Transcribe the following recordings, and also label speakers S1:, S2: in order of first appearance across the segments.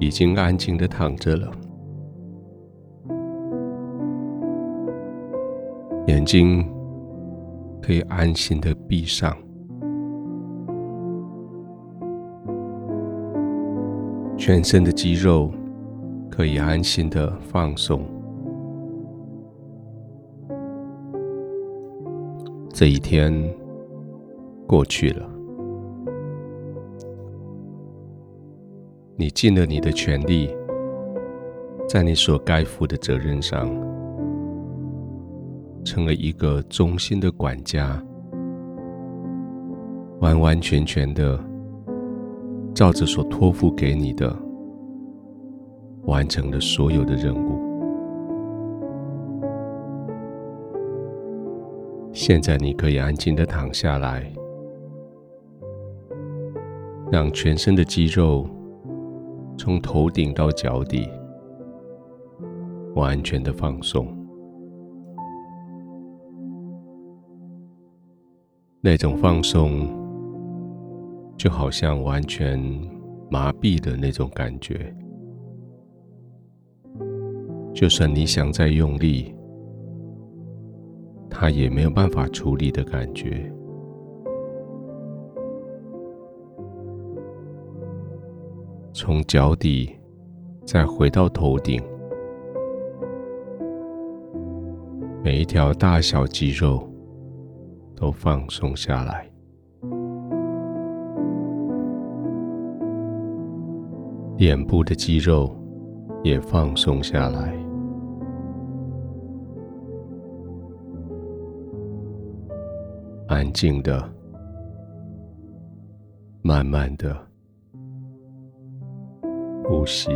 S1: 已经安静的躺着了，眼睛可以安心的闭上，全身的肌肉可以安心的放松。这一天过去了。你尽了你的全力，在你所该负的责任上，成了一个忠心的管家，完完全全的照着所托付给你的，完成了所有的任务。现在你可以安静的躺下来，让全身的肌肉。从头顶到脚底，完全的放松。那种放松，就好像完全麻痹的那种感觉。就算你想再用力，它也没有办法处理的感觉。从脚底再回到头顶，每一条大小肌肉都放松下来，脸部的肌肉也放松下来，安静的，慢慢的。呼吸，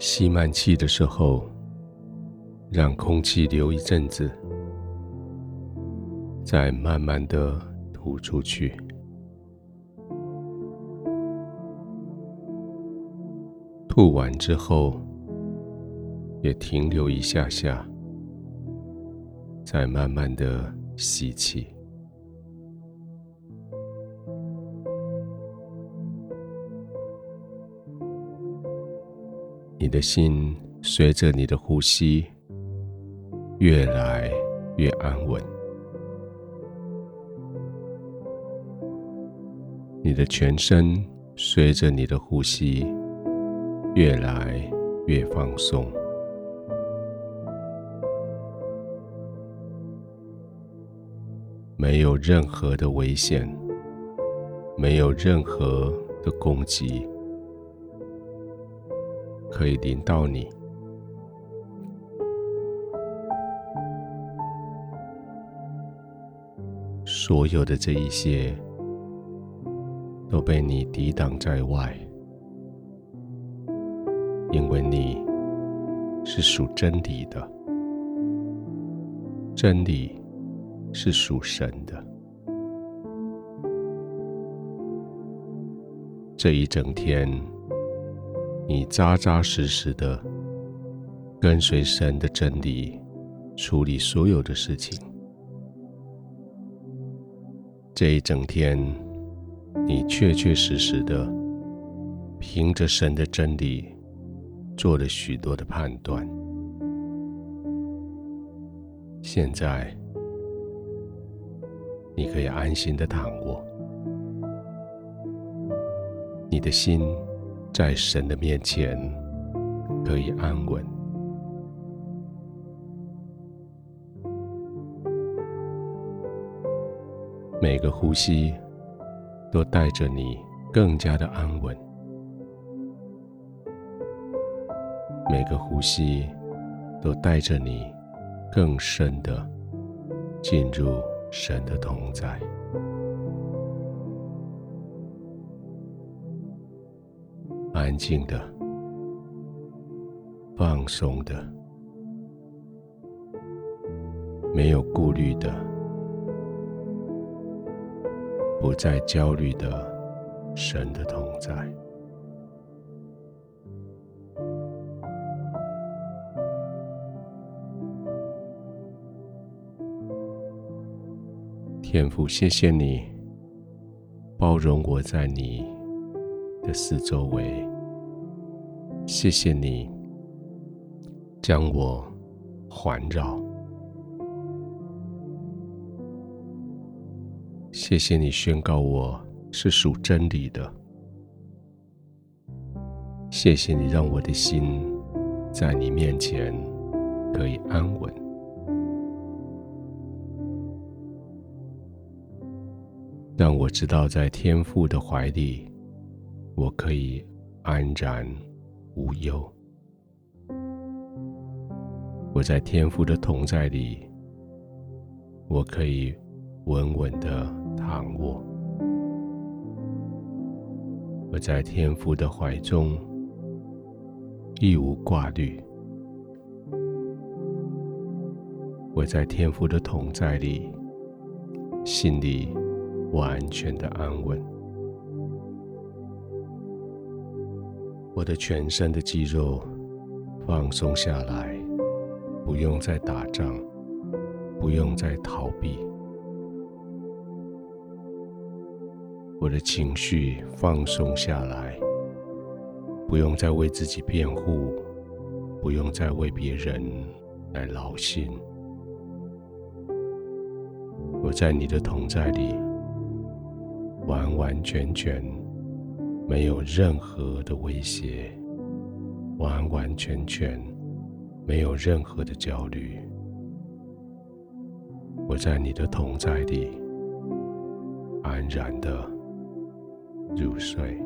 S1: 吸满气的时候，让空气留一阵子，再慢慢的吐出去。吐完之后，也停留一下下，再慢慢的吸气。你的心随着你的呼吸越来越安稳，你的全身随着你的呼吸越来越放松，没有任何的危险，没有任何的攻击。可以临到你，所有的这一些都被你抵挡在外，因为你是属真理的，真理是属神的。这一整天。你扎扎实实的跟随神的真理，处理所有的事情。这一整天，你确确实实的凭着神的真理做了许多的判断。现在，你可以安心的躺卧，你的心。在神的面前，可以安稳。每个呼吸都带着你更加的安稳，每个呼吸都带着你更深的进入神的同在。安静的，放松的，没有顾虑的，不再焦虑的，神的同在。天父，谢谢你包容我在你的四周围。谢谢你将我环绕，谢谢你宣告我是属真理的，谢谢你让我的心在你面前可以安稳，让我知道在天父的怀里，我可以安然。无忧，我在天父的同在里，我可以稳稳的躺卧；我在天父的怀中，亦无挂虑；我在天父的同在里，心里完全的安稳。我的全身的肌肉放松下来，不用再打仗，不用再逃避。我的情绪放松下来，不用再为自己辩护，不用再为别人来劳心。我在你的同在里，完完全全。没有任何的威胁，完完全全没有任何的焦虑。我在你的同在里安然的入睡。